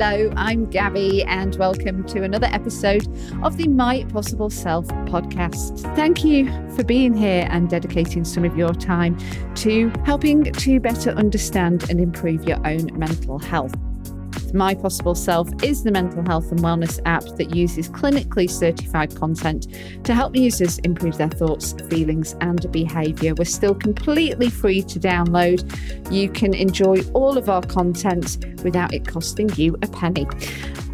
Hello, I'm Gabby, and welcome to another episode of the My Possible Self podcast. Thank you for being here and dedicating some of your time to helping to better understand and improve your own mental health. My Possible Self is the mental health and wellness app that uses clinically certified content to help users improve their thoughts, feelings, and behaviour. We're still completely free to download. You can enjoy all of our content without it costing you a penny.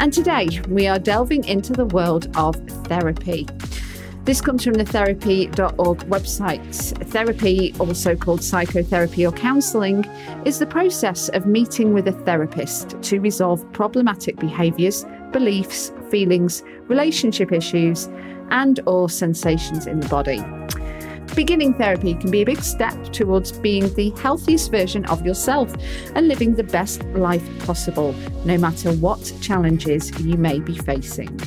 And today we are delving into the world of therapy. This comes from the therapy.org website. Therapy, also called psychotherapy or counselling, is the process of meeting with a therapist to resolve problematic behaviours, beliefs, feelings, relationship issues, and or sensations in the body. Beginning therapy can be a big step towards being the healthiest version of yourself and living the best life possible, no matter what challenges you may be facing.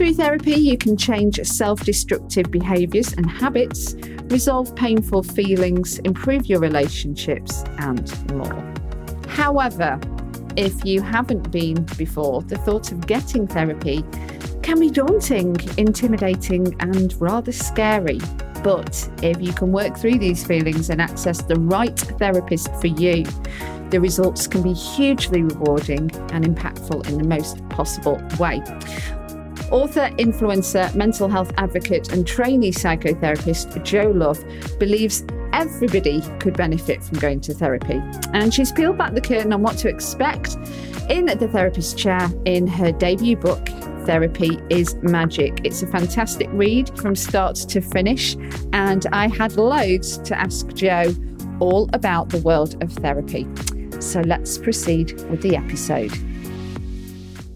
Through therapy, you can change self destructive behaviours and habits, resolve painful feelings, improve your relationships, and more. However, if you haven't been before, the thought of getting therapy can be daunting, intimidating, and rather scary. But if you can work through these feelings and access the right therapist for you, the results can be hugely rewarding and impactful in the most possible way. Author, influencer, mental health advocate, and trainee psychotherapist Jo Love believes everybody could benefit from going to therapy. And she's peeled back the curtain on what to expect in the therapist chair in her debut book, Therapy is Magic. It's a fantastic read from start to finish, and I had loads to ask Jo all about the world of therapy. So let's proceed with the episode.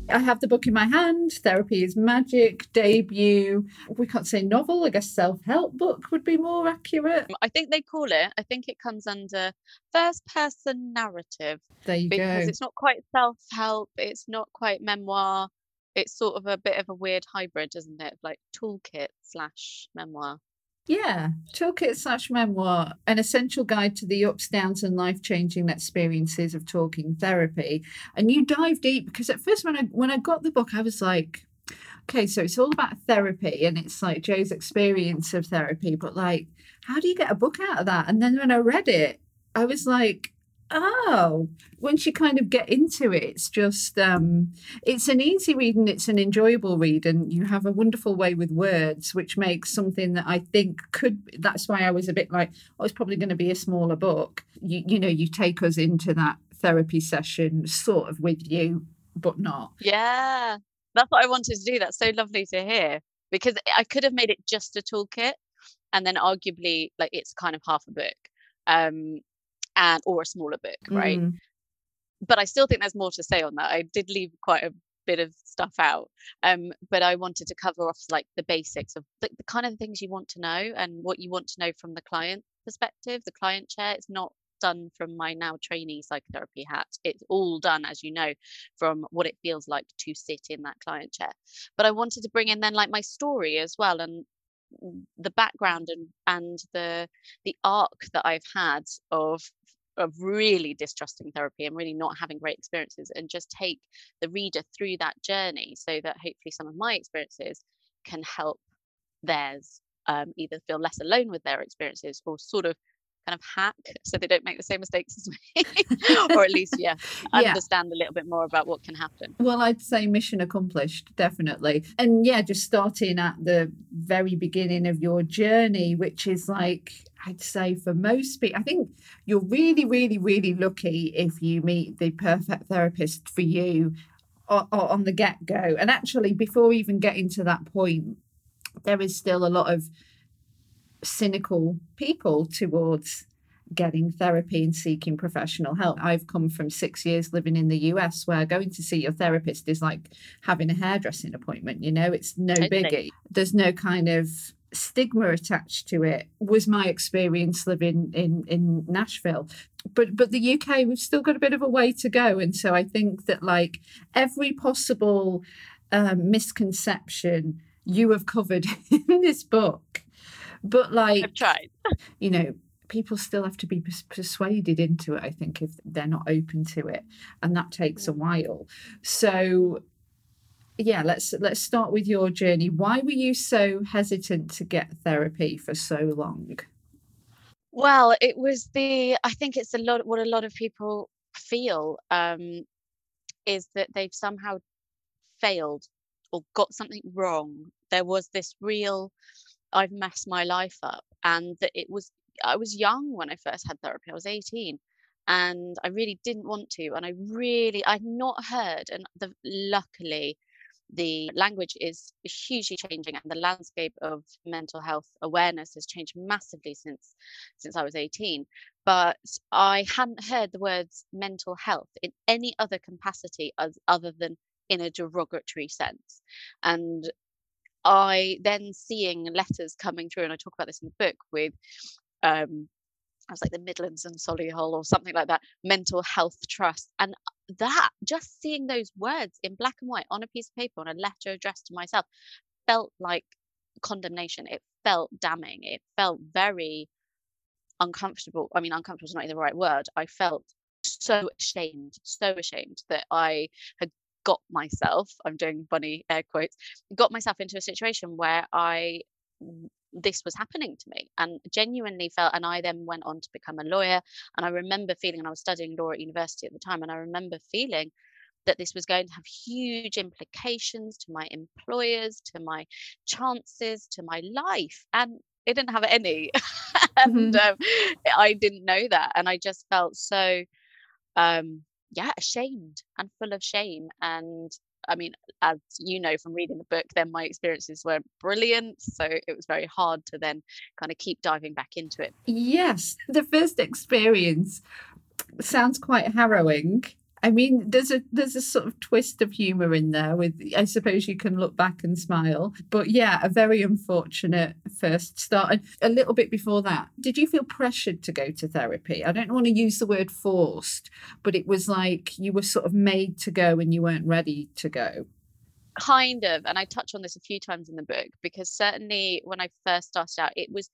I have the book in my hand. Therapy is Magic, debut. We can't say novel. I guess self help book would be more accurate. I think they call it, I think it comes under first person narrative. There you because go. it's not quite self help, it's not quite memoir. It's sort of a bit of a weird hybrid, isn't it? Like toolkit slash memoir. Yeah, toolkit slash memoir, an essential guide to the ups, downs, and life changing experiences of talking therapy. And you dive deep because at first, when I when I got the book, I was like, okay, so it's all about therapy and it's like Jo's experience of therapy, but like, how do you get a book out of that? And then when I read it, I was like, oh once you kind of get into it it's just um it's an easy read and it's an enjoyable read and you have a wonderful way with words which makes something that i think could that's why i was a bit like oh it's probably going to be a smaller book you, you know you take us into that therapy session sort of with you but not Yeah, that's what I wanted to do. That's so lovely to hear because I could have made it just a toolkit and then arguably like it's kind of half a book. Um and or a smaller book, right? Mm. but I still think there's more to say on that. I did leave quite a bit of stuff out, um, but I wanted to cover off like the basics of the, the kind of things you want to know and what you want to know from the client perspective, the client chair. It's not done from my now trainee psychotherapy hat. It's all done, as you know, from what it feels like to sit in that client chair. But I wanted to bring in then like my story as well and the background and and the the arc that I've had of of really distrusting therapy and really not having great experiences and just take the reader through that journey so that hopefully some of my experiences can help theirs um, either feel less alone with their experiences or sort of kind of hack so they don't make the same mistakes as me or at least yeah Yeah. understand a little bit more about what can happen Well, I'd say mission accomplished, definitely. And yeah, just starting at the very beginning of your journey, which is like, I'd say for most people, I think you're really, really, really lucky if you meet the perfect therapist for you on the get go. And actually, before even getting to that point, there is still a lot of cynical people towards getting therapy and seeking professional help. I've come from six years living in the US where going to see your therapist is like having a hairdressing appointment, you know, it's no biggie. There's no kind of stigma attached to it was my experience living in in Nashville. But but the UK we've still got a bit of a way to go. And so I think that like every possible um, misconception you have covered in this book but like i've tried. you know people still have to be persuaded into it i think if they're not open to it. And that takes a mm. while. So yeah let's let's start with your journey. Why were you so hesitant to get therapy for so long? Well it was the i think it's a lot what a lot of people feel um is that they've somehow failed or got something wrong. There was this real i've messed my life up and that it was i was young when i first had therapy i was 18 and i really didn't want to and i really i'd not heard and the luckily the language is hugely changing and the landscape of mental health awareness has changed massively since since I was 18 but I hadn't heard the words mental health in any other capacity as, other than in a derogatory sense and I then seeing letters coming through and I talk about this in the book with um, I was like the Midlands and Solihull or something like that, mental health trust. And that, just seeing those words in black and white on a piece of paper on a letter addressed to myself, felt like condemnation. It felt damning. It felt very uncomfortable. I mean, uncomfortable is not even the right word. I felt so ashamed, so ashamed that I had got myself, I'm doing bunny air quotes, got myself into a situation where I this was happening to me and genuinely felt and i then went on to become a lawyer and i remember feeling and i was studying law at university at the time and i remember feeling that this was going to have huge implications to my employers to my chances to my life and it didn't have any and mm-hmm. um, i didn't know that and i just felt so um yeah ashamed and full of shame and I mean, as you know from reading the book, then my experiences weren't brilliant. So it was very hard to then kind of keep diving back into it. Yes, the first experience sounds quite harrowing. I mean, there's a there's a sort of twist of humour in there. With I suppose you can look back and smile, but yeah, a very unfortunate first start. And a little bit before that, did you feel pressured to go to therapy? I don't want to use the word forced, but it was like you were sort of made to go and you weren't ready to go kind of and i touch on this a few times in the book because certainly when i first started out it was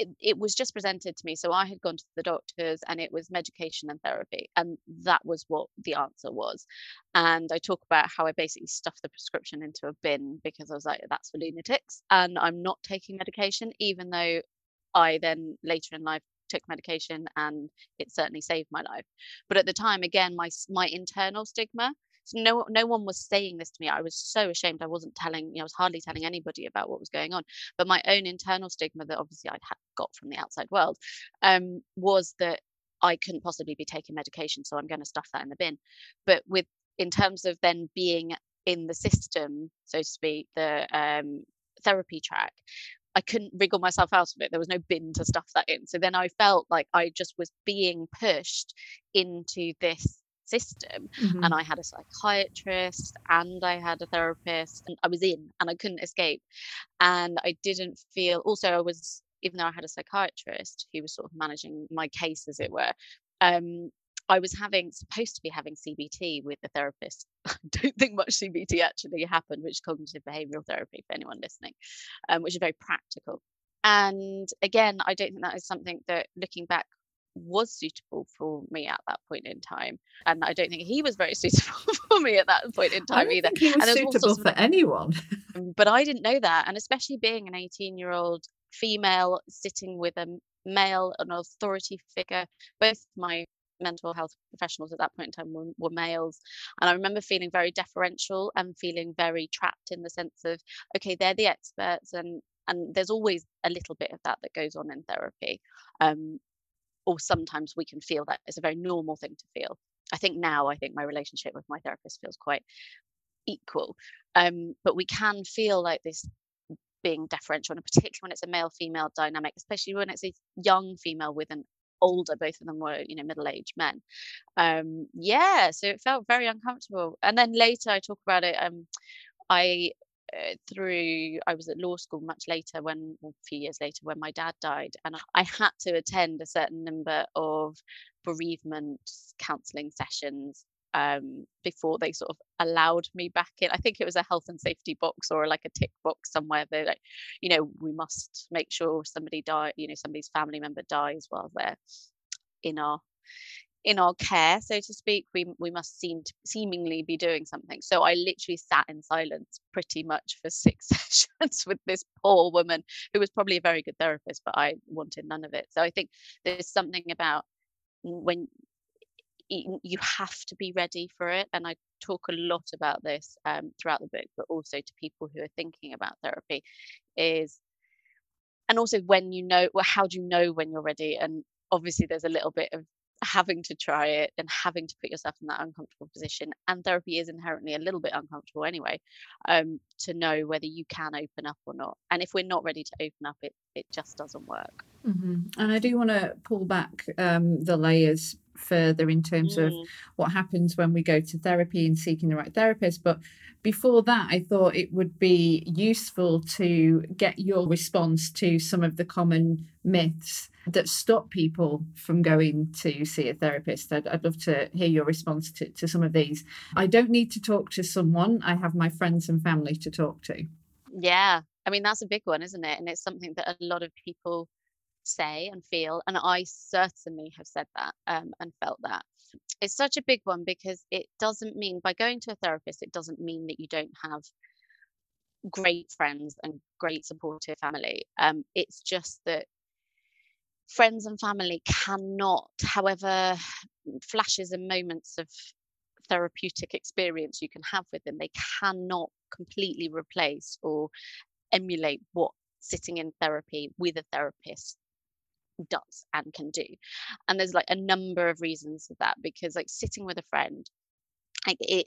it, it was just presented to me. So I had gone to the doctors and it was medication and therapy. And that was what the answer was. And I talk about how I basically stuffed the prescription into a bin because I was like, that's for lunatics. And I'm not taking medication, even though I then later in life took medication and it certainly saved my life. But at the time, again, my my internal stigma no no one was saying this to me. I was so ashamed. I wasn't telling, you know, I was hardly telling anybody about what was going on. But my own internal stigma that obviously I'd got from the outside world um, was that I couldn't possibly be taking medication, so I'm going to stuff that in the bin. But with in terms of then being in the system, so to speak, the um, therapy track, I couldn't wriggle myself out of it. There was no bin to stuff that in. So then I felt like I just was being pushed into this system mm-hmm. and i had a psychiatrist and i had a therapist and i was in and i couldn't escape and i didn't feel also i was even though i had a psychiatrist who was sort of managing my case as it were um, I was having supposed to be having CBT with the therapist. I don't think much CBT actually happened, which is cognitive behavioral therapy for anyone listening, um, which is very practical. And again, I don't think that is something that looking back was suitable for me at that point in time. And I don't think he was very suitable for me at that point in time either. he was and suitable for anyone. Mm, but I didn't know that. And especially being an 18 year old female sitting with a male, an authority figure, both my mental health professionals at that point in time were, were, males and i remember feeling very deferential and feeling very trapped in the sense of okay they're the experts and and there's always a little bit of that that goes on in therapy um, or sometimes we can feel that it's a very normal thing to feel. I think now i think my relationship with my therapist feels quite equal um, but we can feel like this being deferential and particularly when it's a male female dynamic especially when it's a young female with an older both of them were you know middle-aged men um yeah so it felt very uncomfortable. And then later i talk about it um i through I was at law school much later when well, a few years later when my dad died and I had to attend a certain number of bereavement counseling sessions um, before they sort of allowed me back in. I think it was a health and safety box or like a tick box somewhere. They like, you know, we must make sure somebody die, you know, somebody's family member dies while they're in our in our care, so to speak, we we must seem to seemingly be doing something. So I literally sat in silence pretty much for six sessions with this poor woman who was probably a very good therapist, but I wanted none of it. So I think there's something about when you have to be ready for it, and I talk a lot about this um, throughout the book, but also to people who are thinking about therapy, is and also when you know well how do you know when you're ready and obviously there's a little bit of having to try it and having to put yourself in that uncomfortable position and therapy is inherently a little bit uncomfortable anyway um, to know whether you can open up or not and if we're not ready to open up it it just doesn't work mm-hmm. and i do want to pull back um, the layers further in terms mm. of what happens when we go to therapy and seeking the right therapist but before that, I thought it would be useful to get your response to some of the common myths that stop people from going to see a therapist. I'd, I'd love to hear your response to, to some of these. I don't need to talk to someone, I have my friends and family to talk to. Yeah. I mean, that's a big one, isn't it? And it's something that a lot of people say and feel. And I certainly have said that um, and felt that. It's such a big one because it doesn't mean, by going to a therapist, it doesn't mean that you don't have great friends and great supportive family. Um, it's just that friends and family cannot, however flashes and moments of therapeutic experience you can have with them, they cannot completely replace or emulate what sitting in therapy with a therapist does and can do. And there's like a number of reasons for that because like sitting with a friend like it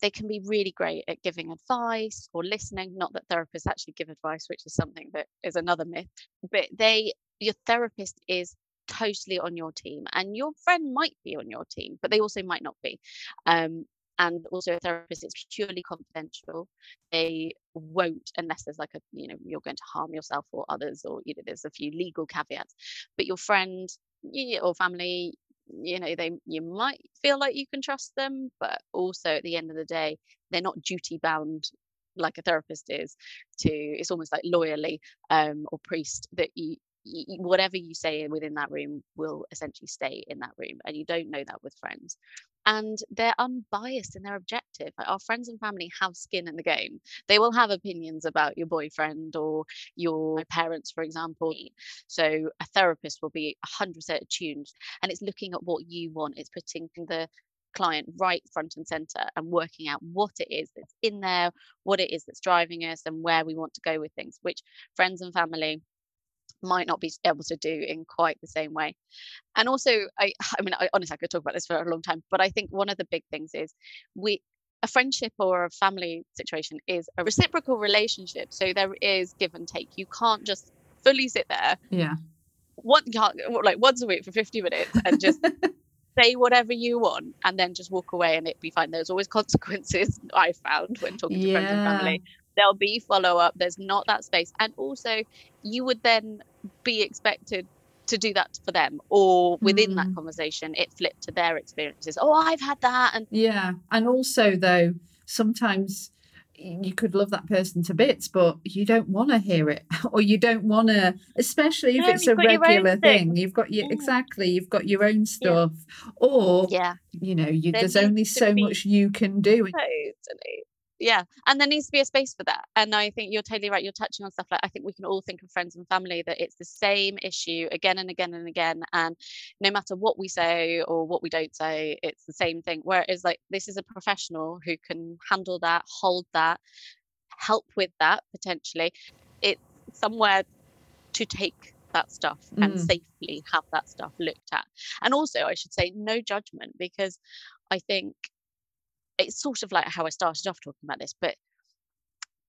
they can be really great at giving advice or listening not that therapists actually give advice which is something that is another myth but they your therapist is totally on your team and your friend might be on your team but they also might not be. Um, and also a therapist it's purely confidential. They won't unless there's like a you know you're going to harm yourself or others or you know there's a few legal caveats. But your friend or family you know they you might feel like you can trust them but also at the end of the day they're not duty bound like a therapist is to it's almost like lawyerly um or priest that you whatever you say within that room will essentially stay in that room and you don't know that with friends. And they're unbiased in their objective. Our friends and family have skin in the game. They will have opinions about your boyfriend or your parents for example. So a therapist will be 100% attuned and it's looking at what you want. It's putting the client right front and center and working out what it is that's in there what it is that's driving us and where we want to go with things which friends and family might not be able to do in quite the same way. And also, I, I mean, I, honestly, I could talk about this for a long time, but I think one of the big things is we, a friendship or a family situation is a reciprocal relationship. So there is give and take. You can't just fully sit there. Yeah. One can't like once a week for 50 minutes and just say whatever you want and then just walk away and it be fine. There's always consequences I found when talking to friends and family there'll be follow up there's not that space and also you would then be expected to do that for them or within mm. that conversation it flipped to their experiences oh i've had that and yeah and also though sometimes you could love that person to bits but you don't want to hear it or you don't want to especially if no, it's a regular thing. thing. you've got your mm. exactly you've got your own stuff yeah. or yeah you know you, there's only so be... much you can do totally yeah and there needs to be a space for that and i think you're totally right you're touching on stuff like i think we can all think of friends and family that it's the same issue again and again and again and no matter what we say or what we don't say it's the same thing whereas like this is a professional who can handle that hold that help with that potentially it's somewhere to take that stuff mm. and safely have that stuff looked at and also i should say no judgment because i think it's sort of like how I started off talking about this, but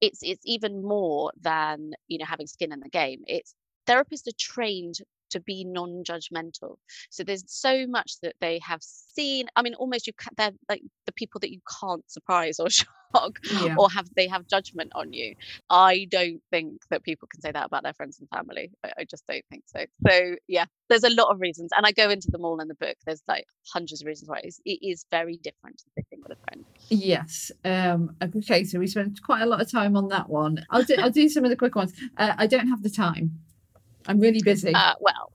it's it's even more than you know having skin in the game. It's therapists are trained to be non-judgmental. So there's so much that they have seen. I mean almost you can't they're like the people that you can't surprise or shock yeah. or have they have judgment on you. I don't think that people can say that about their friends and family. I, I just don't think so. So yeah there's a lot of reasons and i go into them all in the book. There's like hundreds of reasons why it's, it is very different to sitting with a friend. Yes um okay so we spent quite a lot of time on that one. I'll do i'll do some of the quick ones. Uh, i don't have the time I'm really busy. Uh, well,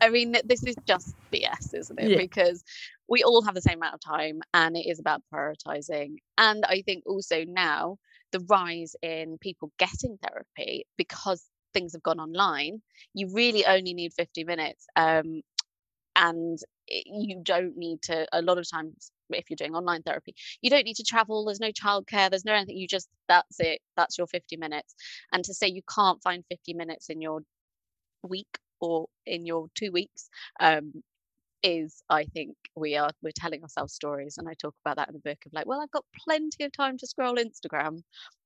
I mean, this is just BS, isn't it? Yeah. Because we all have the same amount of time and it is about prioritizing. And I think also now the rise in people getting therapy because things have gone online, you really only need 50 minutes. Um, and you don't need to, a lot of times, if you're doing online therapy, you don't need to travel. There's no childcare. There's no anything. You just, that's it. That's your 50 minutes. And to say you can't find 50 minutes in your week or in your two weeks um, is I think we are we're telling ourselves stories and I talk about that in the book of like well I've got plenty of time to scroll Instagram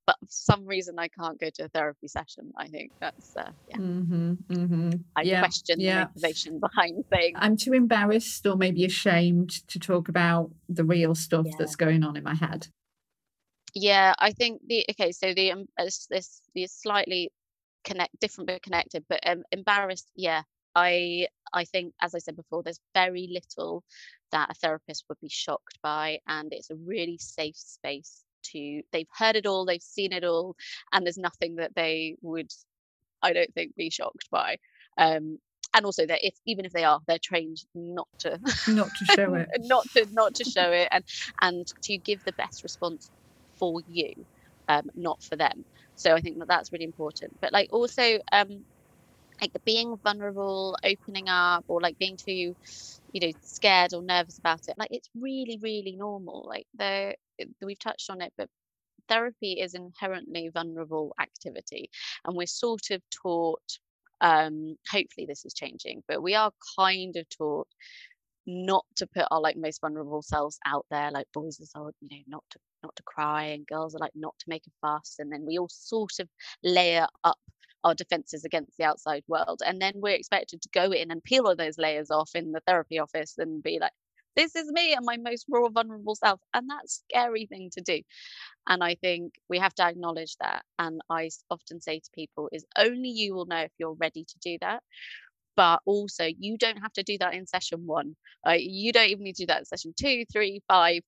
but for some reason I can't go to a therapy session I think that's uh, yeah mm-hmm, mm-hmm. I yeah, question yeah. the motivation behind things I'm too embarrassed or maybe ashamed to talk about the real stuff yeah. that's going on in my head yeah I think the okay so the um, this this the slightly connect different but connected but um, embarrassed yeah i i think as i said before there's very little that a therapist would be shocked by and it's a really safe space to they've heard it all they've seen it all and there's nothing that they would i don't think be shocked by um and also that if even if they are they're trained not to not to show it. not to not to show it and and to give the best response for you um, not for them so I think that that's really important. But like also, um, like the being vulnerable, opening up, or like being too, you know, scared or nervous about it. Like it's really, really normal. Like the we've touched on it, but therapy is inherently vulnerable activity, and we're sort of taught. Um, hopefully, this is changing, but we are kind of taught not to put our like most vulnerable selves out there like boys are told you know not to not to cry and girls are like not to make a fuss and then we all sort of layer up our defenses against the outside world and then we're expected to go in and peel all those layers off in the therapy office and be like this is me and my most raw vulnerable self and that's scary thing to do and i think we have to acknowledge that and i often say to people is only you will know if you're ready to do that but also you don't have to do that in session one uh, you don't even need to do that in session two three five.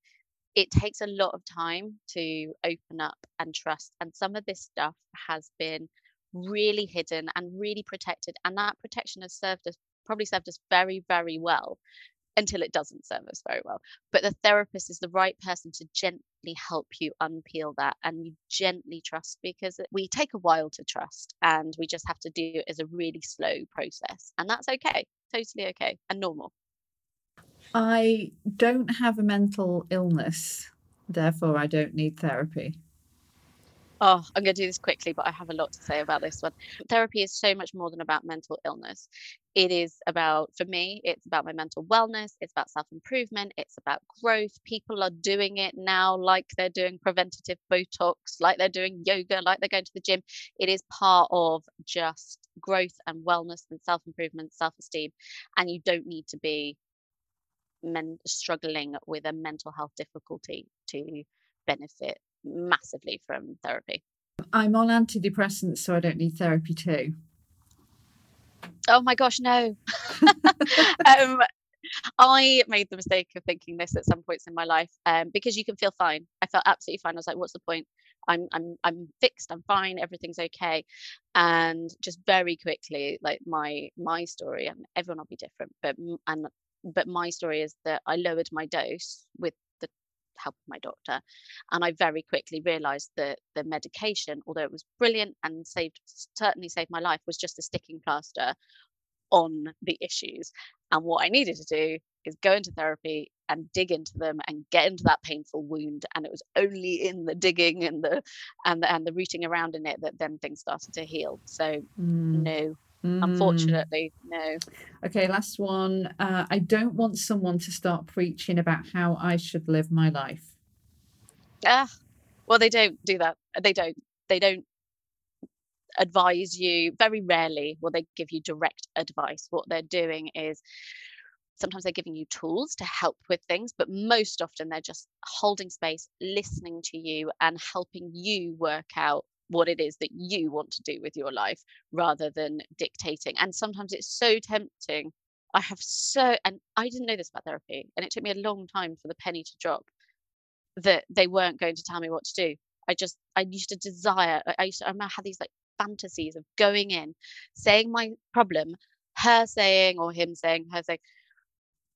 It takes a lot of time to open up and trust and some of this stuff has been really hidden and really protected and that protection has served us probably served us very very well until it doesn't serve us very well. But the therapist is the right person to gently help you unpeel that and you gently trust because we take a while to trust and we just have to do it as a really slow process. And that's okay, totally okay and normal. I don't have a mental illness, therefore, I don't need therapy. Oh, I'm going to do this quickly, but I have a lot to say about this one. Therapy is so much more than about mental illness. It is about, for me, it's about my mental wellness. It's about self improvement. It's about growth. People are doing it now like they're doing preventative Botox, like they're doing yoga, like they're going to the gym. It is part of just growth and wellness and self improvement, self esteem. And you don't need to be men- struggling with a mental health difficulty to benefit massively from therapy. I'm on antidepressants, so I don't need therapy too. Oh my gosh, no. um, I made the mistake of thinking this at some points in my life um, because you can feel fine. I felt absolutely fine. I was like, what's the point? I'm I'm I'm fixed. I'm fine. Everything's okay. And just very quickly, like my my story, and everyone will be different, but and but my story is that I lowered my dose with help my doctor. And I very quickly realized that the medication, although it was brilliant and saved certainly saved my life, was just a sticking plaster on the issues. And what I needed to do is go into therapy and dig into them and get into that painful wound. And it was only in the digging and the and the, and the rooting around in it that then things started to heal. So mm. no, Mm. Unfortunately, no. Okay, last one. Uh, I don't want someone to start preaching about how I should live my life. Ah, well, they don't do that. They don't. They don't. advise you very rarely will they give you direct advice what they're doing is sometimes they're giving you tools to help with things but most often they're just holding space listening to you and helping you work out what it is that you want to do with your life rather than dictating and sometimes it's so tempting i have so and i didn't know this about therapy and it took me a long time for the penny to drop that they weren't going to tell me what to do i just i used to desire i used to i remember had these like fantasies of going in saying my problem her saying or him saying her saying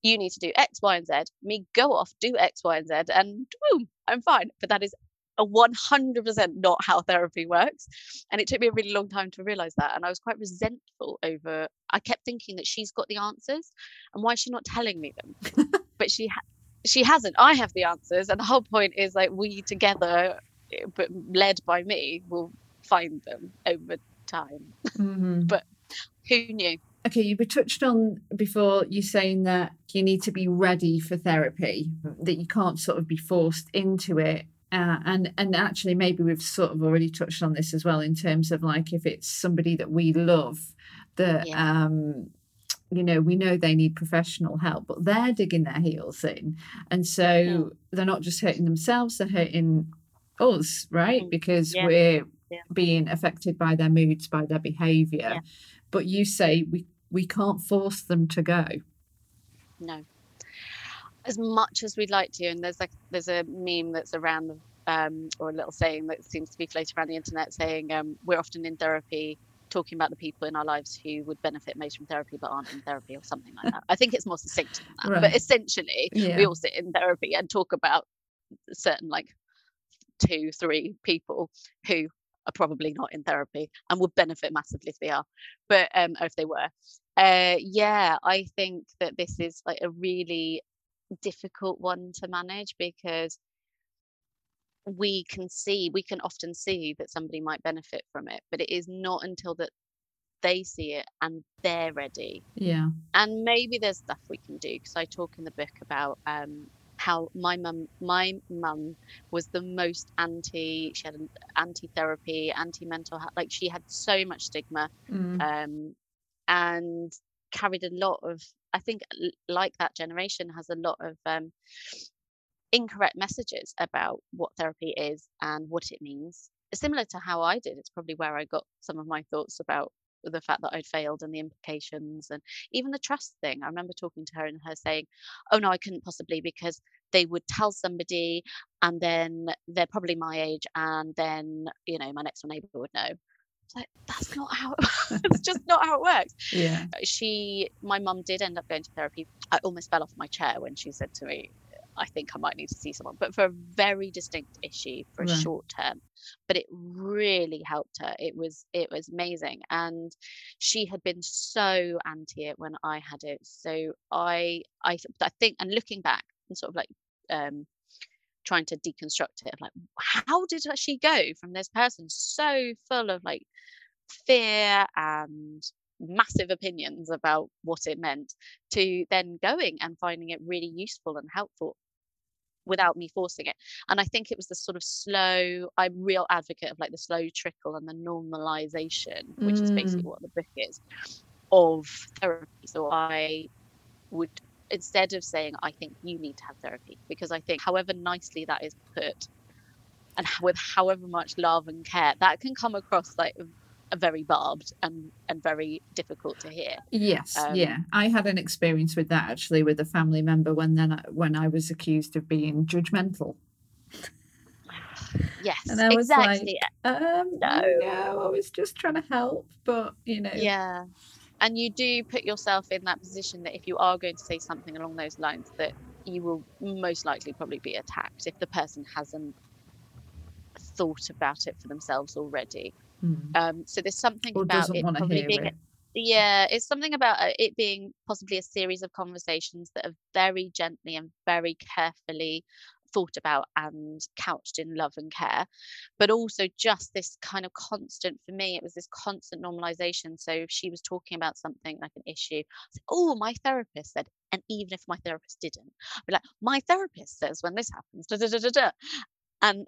you need to do X, Y, and Z. Me go off, do X, Y, and Z, and boom, I'm fine. But that is a 100% not how therapy works. And it took me a really long time to realize that. And I was quite resentful over, I kept thinking that she's got the answers and why is she not telling me them? but she, ha- she hasn't. I have the answers. And the whole point is like we together, eh, but led by me, will find them over time. Mm-hmm. but who knew? Okay, you were touched on before you saying that you need to be ready for therapy, that you can't sort of be forced into it. Uh, and and actually maybe we've sort of already touched on this as well in terms of like if it's somebody that we love that yeah. um you know we know they need professional help but they're digging their heels in and so yeah. they're not just hurting themselves they're hurting us right mm. because yeah. we're being affected by their moods by their behavior but you say we we can't force them to go no as much as we'd like to. And there's like there's a meme that's around the um, or a little saying that seems to be floating around the internet saying um, we're often in therapy talking about the people in our lives who would benefit most from therapy but aren't in therapy or something like that. I think it's more succinct than that. Right. But essentially, yeah. we all sit in therapy and talk about certain like two, three people who are probably not in therapy and would benefit massively if they are, but um, or if they were. Uh, yeah, I think that this is like a really difficult one to manage because we can see we can often see that somebody might benefit from it but it is not until that they see it and they're ready yeah and maybe there's stuff we can do because i talk in the book about um how my mum my mum was the most anti she had an anti-therapy anti-mental health like she had so much stigma mm. um and carried a lot of I think like that generation has a lot of um, incorrect messages about what therapy is and what it means. Similar to how I did, it's probably where I got some of my thoughts about the fact that I'd failed and the implications and even the trust thing. I remember talking to her and her saying, Oh no, I couldn't possibly because they would tell somebody and then they're probably my age and then, you know, my next door neighbor would know like that's not how it, it's just not how it works. Yeah. She my mum did end up going to therapy. I almost fell off my chair when she said to me i think i might need to see someone but for a very distinct issue for a right. short term. But it really helped her. It was it was amazing. And she had been so anti it when i had it. So i i, I think and looking back and sort of like um trying to deconstruct it like how did she go from this person so full of like fear and massive opinions about what it meant to then going and finding it really useful and helpful without me forcing it and i think it was the sort of slow i'm real advocate of like the slow trickle and the normalization which mm. is basically mm. what the book is of therapy so i would instead of saying i think you need to have therapy because i think however nicely that is put and with however much love and care that can come across like a very barbed and and very difficult to hear. Yes um, yeah. I had an experience with that actually with a family member when then I, when i was accused of being judgmental. Yes and I was exactly. Like, um, no. no i was just trying to help but you know yeah and you do put yourself in that position that if you are going to say something along those lines that you will most likely probably be attacked if the person hasn't thought about it for themselves already mm. um, so there's something or about it probably being it. yeah it's something about uh, it being possibly a series of conversations that are very gently and very carefully thought about and couched in love and care but also just this kind of constant for me it was this constant normalization so if she was talking about something like an issue oh my therapist said and even if my therapist didn't I'd be like my therapist says when this happens da, da, da. and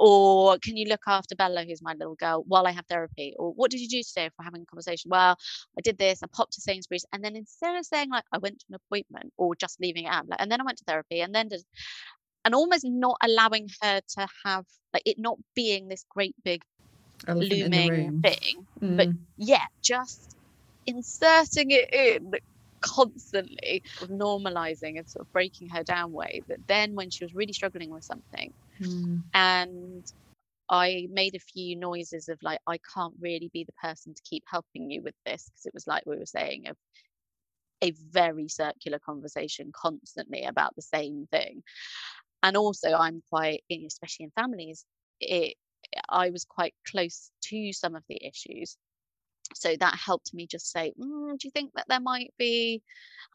or can you look after Bella, who's my little girl, while I have therapy? Or what did you do today if we're having a conversation? Well, I did this, I popped to Sainsbury's, and then instead of saying like I went to an appointment or just leaving it out, like, and then I went to therapy, and then did, and almost not allowing her to have like it not being this great big Elephant looming thing, but Mm. yeah, just inserting it in constantly, normalizing and sort of breaking her down way that then when she was really struggling with something Mm. and I made a few noises of like, I can't really be the person to keep helping you with this because it was like we were saying of a very circular conversation constantly about the same thing. And also, I'm quite, especially in families, it, I was quite close to some of the issues. So that helped me just say, "Mm, do you think that there might be,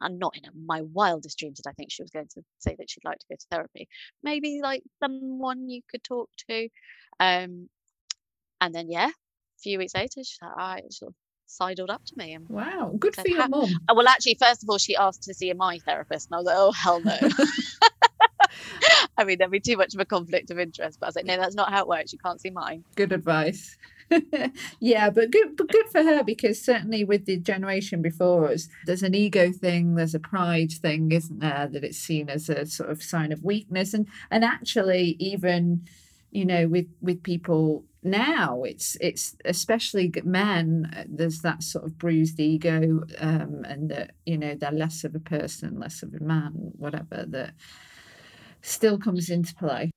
and not in my wildest dreams did I think she was going to say that she'd like to go to therapy, maybe like someone you could talk to. Um, and then, yeah, a few weeks later, she, I sort of sidled up to me and Wow, good said, for your "Ha- mum. Oh, well, actually, first of all, she asked to see my therapist, and I was like, oh, hell no. I mean, there'd be too much of a conflict of interest, but I was like, no, that's not how it works. You can't see mine. Good advice. yeah, but good, but good for her because certainly with the generation before us, there's an ego thing, there's a pride thing, isn't there? That it's seen as a sort of sign of weakness, and and actually even, you know, with with people now, it's it's especially men. There's that sort of bruised ego, um, and that you know they're less of a person, less of a man, whatever that still comes into play.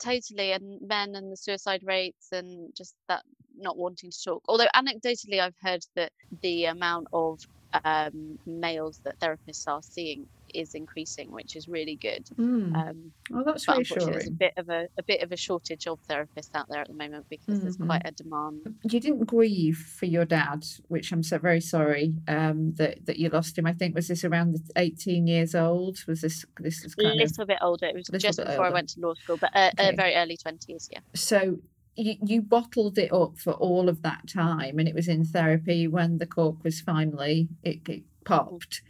Totally. And men and the suicide rates and just that not wanting to talk. Although, anecdotally, I've heard that the amount of um, males that therapists are seeing is increasing, which is really good. Mm. Um, Oh, that's but unfortunately, there's a bit of a, a bit of a shortage of therapists out there at the moment because there's Mhm. quite a demand. you didn't grieve for your dad, which I'm so very sorry um, that that you lost him. I think was this around 18 years old? Was this this is A kind of little bit older. It was just before I went to law school, but uh, uh, very early twenties. Yeah. so you, you bottled it up for all of that time, and it was in therapy when the cork was finally it, it popped.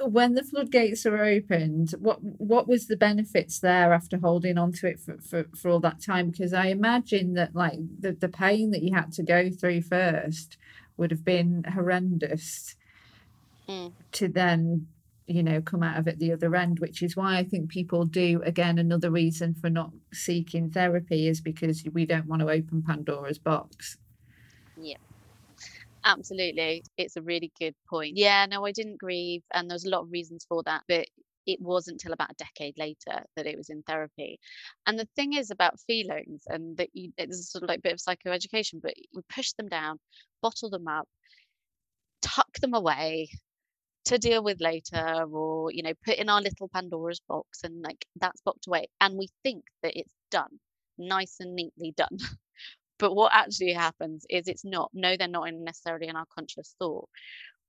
When the floodgates are opened, what what was the benefits there after holding on to it for, for, for all that time? Because I imagine that like the, the pain that you had to go through first would have been horrendous Mm. to then you know come out of it the other end which is why i think people do again another reason for not seeking therapy is because we don't want to open pandora's box Absolutely. It's a really good point. Yeah, no, I didn't grieve. And there's a lot of reasons for that. But it wasn't until about a decade later that it was in therapy. And the thing is about feelings, and that you, it's sort of like a bit of psychoeducation, but we push them down, bottle them up, tuck them away to deal with later, or, you know, put in our little Pandora's box and like that's boxed away. And we think that it's done, nice and neatly done. But what actually happens is it's not. No, they're not necessarily in our conscious thought,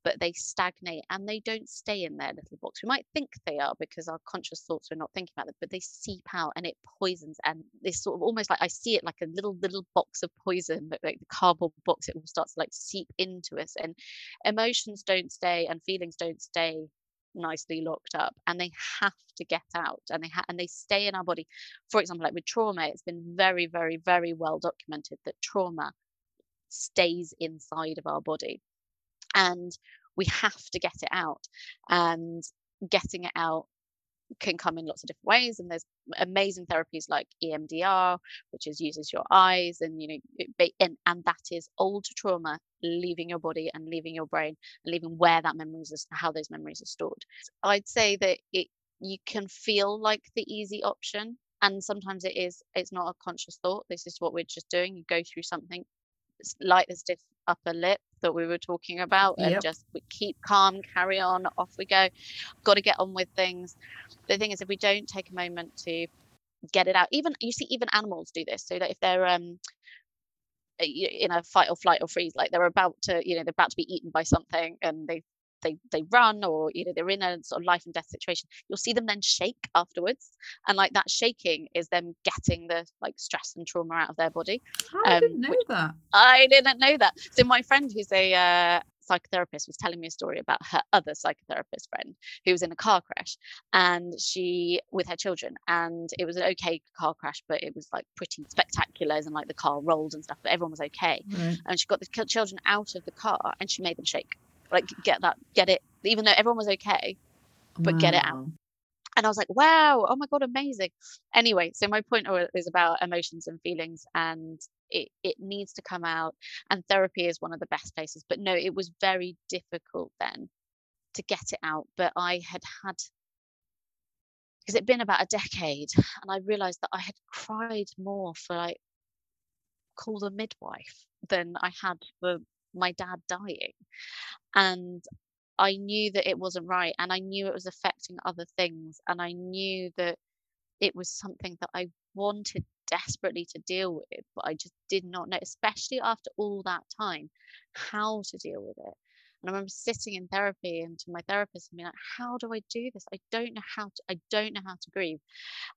but they stagnate and they don't stay in their little box. We might think they are because our conscious thoughts are not thinking about them, but they seep out and it poisons. And this sort of almost like I see it like a little little box of poison, but like the cardboard box, it all starts to like seep into us. And emotions don't stay and feelings don't stay nicely locked up and they have to get out and they ha- and they stay in our body. For example like with trauma it's been very very very well documented that trauma stays inside of our body and we have to get it out and getting it out can come in lots of different ways and there's amazing therapies like EMDR which is uses your eyes and you know and, and that is old trauma leaving your body and leaving your brain and leaving where that memories is how those memories are stored. I'd say that it you can feel like the easy option and sometimes it is it's not a conscious thought this is what we're just doing you go through something s- like the stiff upper lip that we were talking about and Yep. just we keep calm carry on off we go. Got to get on with things. The thing is if we don't take a moment to get it out even you see even animals do this. So that if they're um in a fight or flight or freeze like they're about to you know they're about to be eaten by something and they they they run or you know they're in a sort of life and death situation you'll see them then shake afterwards and like that shaking is them getting the like stress and trauma out of their body i Um, didn't know that I didn't know that. So my friend, who's a uh, psychotherapist was telling me a story about her other psychotherapist friend who was in a car crash and she with her children and it was an okay car crash but it was like pretty spectacular and like the car rolled and stuff but everyone was okay right. and she got the children out of the car and she made them shake like get that get it even though everyone was okay but wow. get it out and I was like, wow, oh my God, amazing. Anyway, so my point is about emotions and feelings, and it, it needs to come out. And therapy is one of the best places. But no, it was very difficult then to get it out. But I had had, because it'd been about a decade, and I realized that I had cried more for like, call the midwife than I had for my dad dying. And I knew that it wasn't right and I knew it was affecting other things and I knew that it was something that I wanted desperately to deal with, but I just did not know, especially after all that time, how to deal with it. And I remember sitting in therapy and to my therapist and being like, how do I do this? I don't know how to, I don't know how to grieve.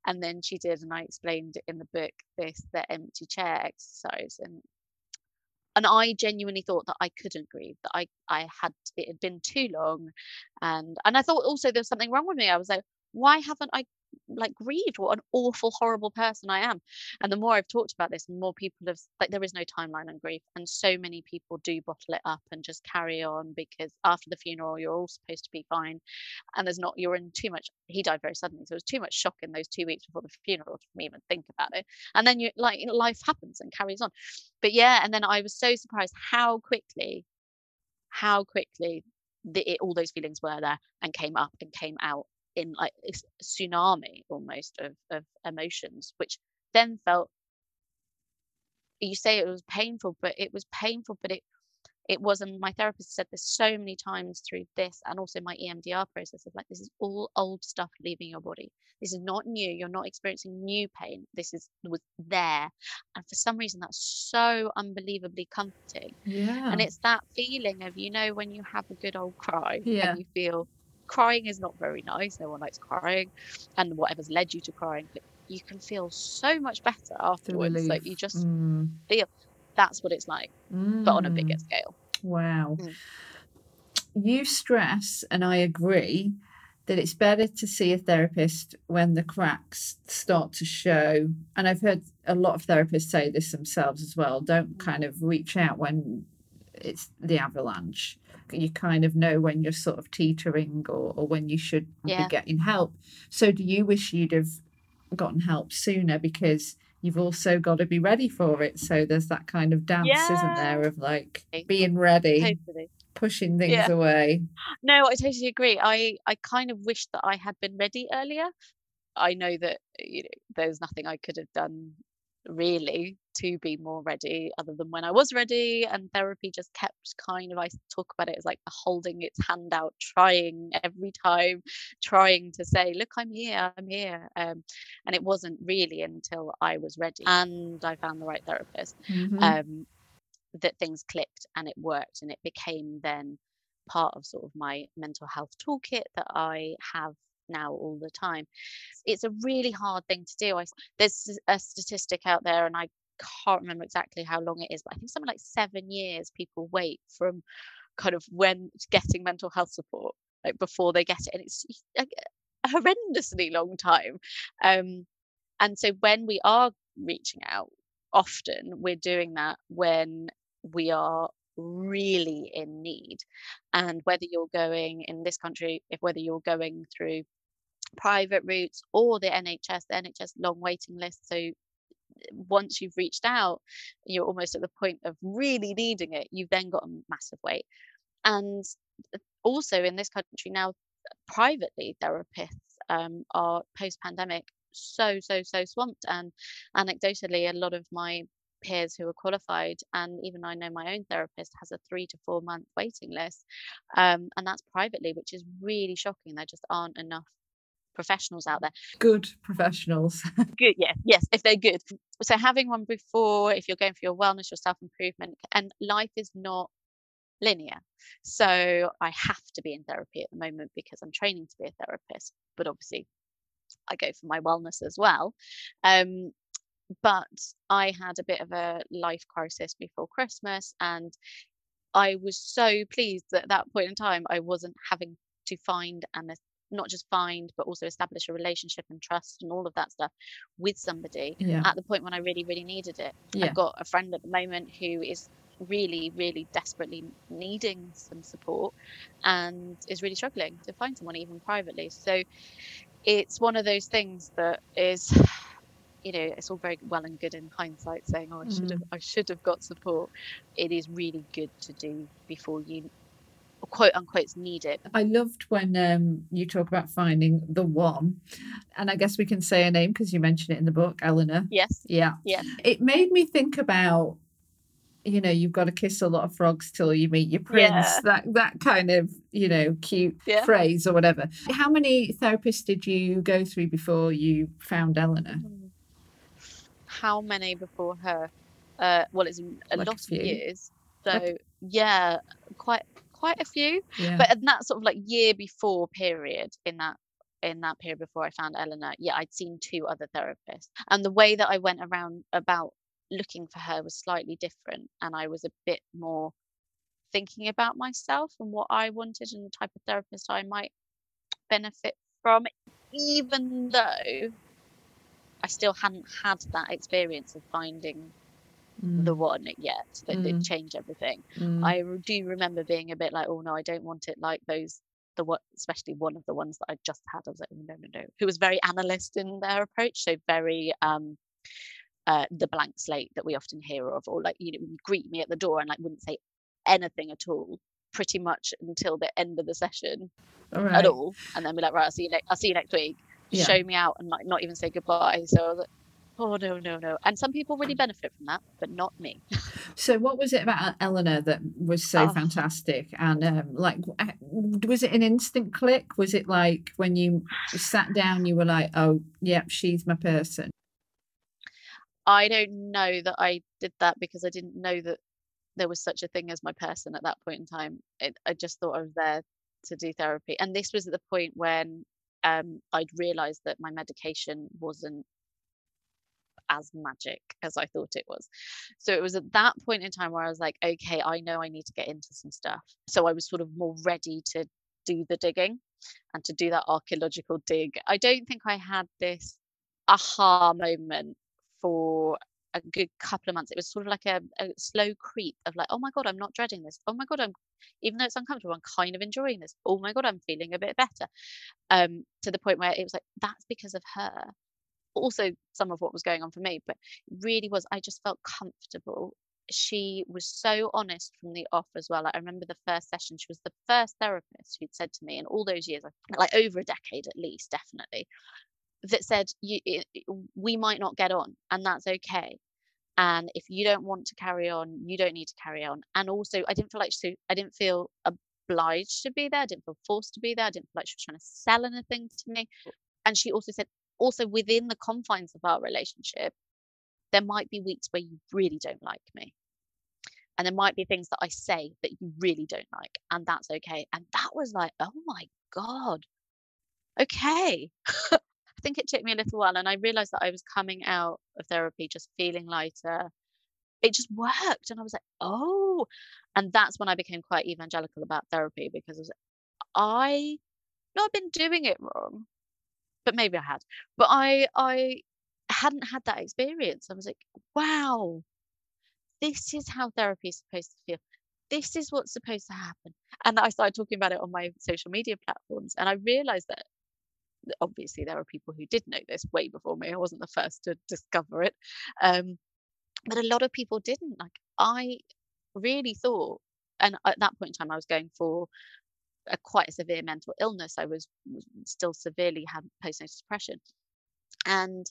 And then she did, and I explained in the book this, the empty chair exercise. And and I genuinely thought that I couldn't grieve, that I I had it had been too long, and and I thought also there was something wrong with me. I was like, why haven't I like grieved what an awful horrible person i am. And the more i've talked about this more people have like there is no timeline on grief and so many people do bottle it up and just carry on because after the funeral you're all supposed to be fine and there's not you're in too much he died very suddenly so it was too much shock in those two weeks before the funeral me even think about it. And then you like life happens and carries on. But yeah and then i was so surprised how quickly how quickly the, it, all those feelings were there and came up and came out in like this tsunami almost of, of emotions, which then felt you say it was painful, but it was painful, but it it wasn't my therapist said this so many times through this and also my EMDR process of like this is all old stuff leaving your body. This is not new. You're not experiencing new pain. This is was there. And for some reason that's so unbelievably comforting. Yeah. And it's that feeling of, you know, when you have a good old cry yeah. and you feel crying is not very nice. No one likes crying, and whatever's led you to crying, but you can feel so much better afterwards. Like you just mm. feel that's what it's like, mm. but on a bigger mm. scale. Wow. Mm. You stress, and I agree, that it's better to see a therapist when the cracks start to show. And I've heard a lot of therapists say this themselves as well. Don't kind of reach out when it's the avalanche you kind of know when you're sort of teetering or, or when you should yeah. be getting help. So, do you wish you'd have gotten help sooner because you've also got to be ready for it? So, there's that kind of dance, yeah. isn't there, of like being ready. Totally. Pushing things yeah. away. No, I totally agree. I, I kind of wish that I had been ready earlier. I know that you know there's nothing I could have done really to be more ready other than when I was ready and therapy just kept kind of I talk about it as like holding its hand out trying every time trying to say look I'm here I'm here um, and it wasn't really until I was ready and I found the right therapist mm-hmm. um, that things clicked and it worked and it became then part of sort of my mental health toolkit that I have now all the time. It's a really hard thing to do. I, there's a statistic out there, and I can't remember exactly how long it is, but I think something like seven years people wait from kind of when getting mental health support, like before they get it, and it's like a horrendously long time. Um, and so when we are reaching out, often we're doing that when we are really in need and whether you're going in this country if whether you're going through private routes or the NHS, the NHS long waiting list. So once you've reached out, you're almost at the point of really needing it, you've then got a massive wait. And also in this country now, privately therapists um, are post pandemic so, so, so swamped. And anecdotally, a lot of my peers who are qualified and even i know my own therapist has a three to four month waiting list um, and that's privately which is really shocking there just aren't enough professionals out there. Good professionals. good, yes, yes, if they're good. So having one before, if you're going for your wellness, your self improvement, and life is not linear. So I have to be in therapy at the moment because I'm training to be a therapist, but obviously I go for my wellness as well. Um, but I had a bit of a life crisis before Christmas, and I was so pleased that at that point in time I wasn't having to find and not just find but also establish a relationship and trust and all of that stuff with somebody Yeah. at the point when I really really needed it. Yeah. I've got a friend at the moment who is really really desperately needing some support and is really struggling to find someone even privately. So it's one of those things that is you know it's all very well and good in hindsight saying oh I should mm-hmm. have I should have got support. It is really good to do before you quote unquote need it. I loved when um, you talk about finding the one, and I guess we can say a name because you mentioned it in the book, Eleanor. Yes. Yeah. Yeah. It made me think about, you know, you've got to kiss a lot of frogs till you meet your prince. Yeah. That that kind of, you know, cute Yeah. phrase or whatever. How many therapists did you go through before you found Eleanor? How many before her? Uh, well, it's a Like a lot of years. So Like- yeah, quite quite a few. Yeah. But in that sort of like year before period, in that in that period before I found Eleanor, yeah, I'd seen two other therapists, and the way that I went around about looking for her was slightly different, and I was a bit more thinking about myself and what I wanted and the type of therapist I might benefit from, even though I still hadn't had that experience of finding the one yet that Mm. did change everything. Mm. I do remember being a bit like, oh no, I don't want it like those. The what, especially one of the ones that I just had. I was like, oh, no, no, no. Who was very analyst in their approach, so very um, uh, the blank slate that we often hear of, or like you know, would greet me at the door and like wouldn't say anything at all, pretty much until the end of the session All right. at all, and then be like, right, I'll see you next, I'll see you next week. Yeah. Show me out and like not even say goodbye. So I was like, oh no, no, no. And some people really benefit from that, but not me. So, what was it about Eleanor that was so Oh. fantastic? And um, like, uh, was it an instant click? Was it like when you sat down, you were like, "Oh, yep, she's my person." I don't know that I did that because I didn't know that there was such a thing as my person at that point in time. It, I just thought I was there to do therapy. And this was at the point when um, I'd realized that my medication wasn't as magic as I thought it was. So it was at that point in time where I was like, okay, I know I need to get into some stuff. So I was sort of more ready to do the digging and to do that archaeological dig. I don't think I had this aha moment for a good couple of months. It was sort of like a, a slow creep of like, oh my God, I'm not dreading this. Oh my God, I'm, even though it's uncomfortable, I'm kind of enjoying this. Oh my God, I'm feeling a bit better. Um, to the point where it was like, that's because of her. Also, some of what was going on for me, but really was, I just felt comfortable. She was so honest from the off as well. Like, I remember the first session, she was the first therapist who'd said to me in all those years, like over a decade at least, definitely, that said you it, we might not get on and that's okay and if you don't want to carry on you don't need to carry on and also i didn't feel like she i didn't feel obliged to be there i didn't feel forced to be there i didn't feel like she was trying to sell anything to me and she also said also within the confines of our relationship there might be weeks where you really don't like me and there might be things that i say that you really don't like and that's okay and that was like oh my god okay I think it took me a little while and I realized that I was coming out of therapy just feeling lighter. It just worked. And I was like, oh. And that's when I became quite evangelical about therapy because I was like, I not been doing it wrong, but maybe I had. But I I hadn't had that experience. I was like, wow, this is how therapy is supposed to feel. This is what's supposed to happen. And I started talking about it on my social media platforms. And I realized that obviously there are people who did know this way before me. I wasn't the first to discover it. Um, but a lot of people didn't. Like I really thought, and at that point in time, I was going for a quite a severe mental illness. I was still severely had postnatal depression, and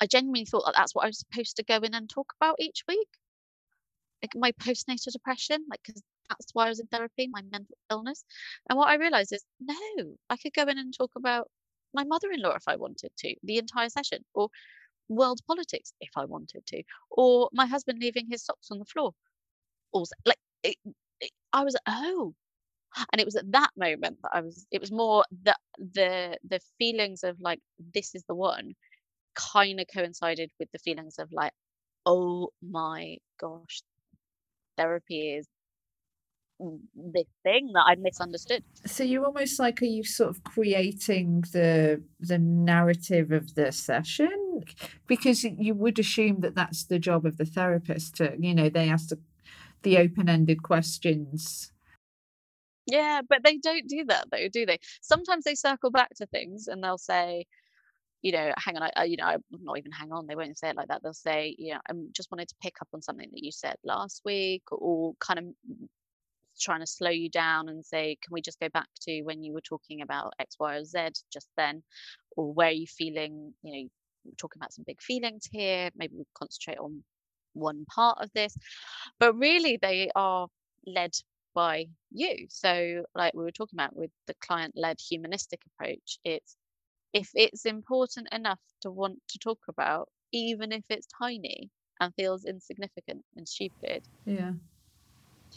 I genuinely thought that that's what I was supposed to go in and talk about each week, like my postnatal depression, like because that's why I was in therapy, my mental illness. And what I realized is, no, I could go in and talk about my mother-in-law if I wanted to, the entire session, or world politics if I wanted to, or my husband leaving his socks on the floor. Also, like it, I was, oh, and it was at that moment that I was. It was more the the the feelings of like this is the one, kind of coincided with the feelings of like, oh my gosh, therapy is this thing that I misunderstood. So you're almost like are you sort of creating the the narrative of the session because you would assume that that's the job of the therapist to you know they ask the, the open-ended questions. Yeah, but they don't do that though, do they? Sometimes they circle back to things and they'll say, you know, hang on, I, you know, I'm not even hang on. They won't say it like that. They'll say, you know, I just wanted to pick up on something that you said last week, or kind of trying to slow you down and say, can we just go back to when you were talking about X, Y, or Z just then, or where are you feeling, you know, talking about some big feelings here. Maybe we concentrate on one part of this, but really they are led by you. So, like we were talking about with the client-led humanistic approach, it's if it's important enough to want to talk about, even if it's tiny and feels insignificant and stupid. Yeah.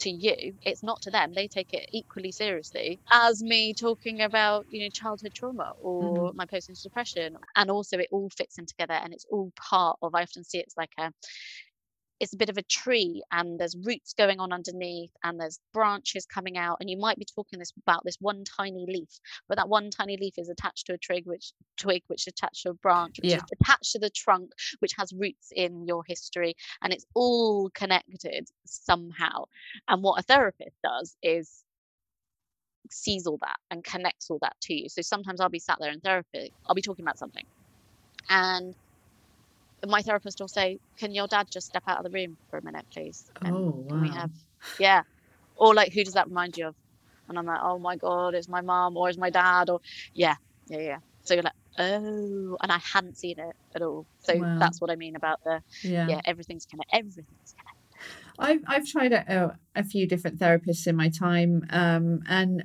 To you, it's not to them. They take it equally seriously as me talking about, you know, childhood trauma or mm-hmm. my post depression. And also, it all fits in together and it's all part of. I often see it's like a it's a bit of a tree and there's roots going on underneath and there's branches coming out and you might be talking this about this one tiny leaf but that one tiny leaf is attached to a twig which twig which is attached to a branch which yeah. is attached to the trunk which has roots in your history and it's all connected somehow and what a therapist does is sees all that and connects all that to you so sometimes i'll be sat there in therapy i'll be talking about something and my therapist will say, "Can your dad just step out of the room for a minute, please?" And oh, wow. Can we have, yeah, or like, who does that remind you of? And I'm like, "Oh my god, it's my mom or it's my dad," or yeah, yeah, yeah. So you're like, "Oh," and I hadn't seen it at all. So wow. that's what I mean about the yeah, yeah everything's kind of everything's connected. I've I've tried a, a few different therapists in my time, um, and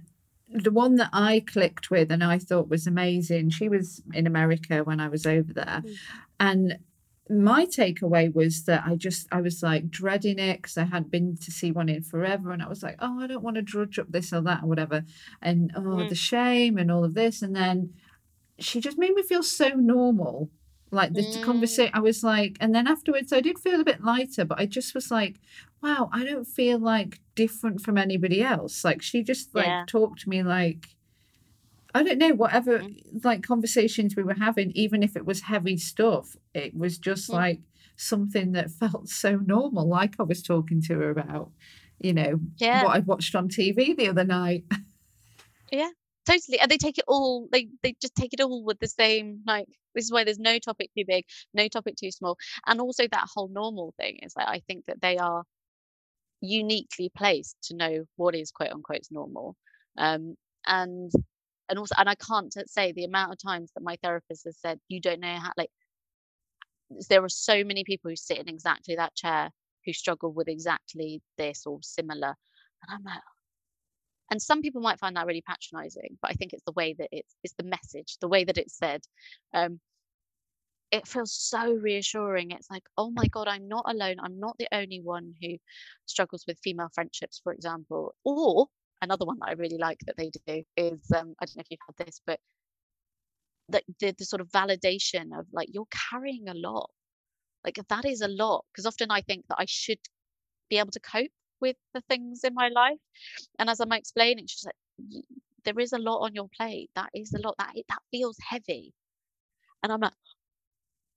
the one that I clicked with and I thought was amazing. She was in America when I was over there, mm. and my takeaway was that I just I was like dreading it because I hadn't been to see one in forever, and I was like, oh, I don't want to drudge up this or that or whatever, and oh, mm. the shame and all of this, and then she just made me feel so normal. Like the mm. conversation, I was like, and then afterwards, I did feel a bit lighter, but I just was like, wow, I don't feel like different from anybody else. Like she just like yeah. talked to me like I don't know, whatever mm-hmm. like conversations we were having, even if it was heavy stuff, it was just mm-hmm. like something that felt so normal, like I was talking to her about, you know, yeah. what I watched on TV the other night. Yeah, totally. And they take it all, they they just take it all with the same, like, this is why there's no topic too big, no topic too small. And also that whole normal thing is like I think that they are uniquely placed to know what is quote unquote normal. Um, and and also and i can't say the amount of times that my therapist has said you don't know how like there are so many people who sit in exactly that chair who struggle with exactly this or similar and i'm like and some people might find that really patronizing but i think it's the way that it's it's the message the way that it's said um it feels so reassuring it's like oh my god i'm not alone i'm not the only one who struggles with female friendships for example or another one that I really like that they do is um, I don't know if you've had this, but the, the, the sort of validation of like you're carrying a lot. Like that is a lot because often I think that I should be able to cope with the things in my life, and as I'm explaining, she's like, there is a lot on your plate. That is a lot. That that feels heavy, and I'm like,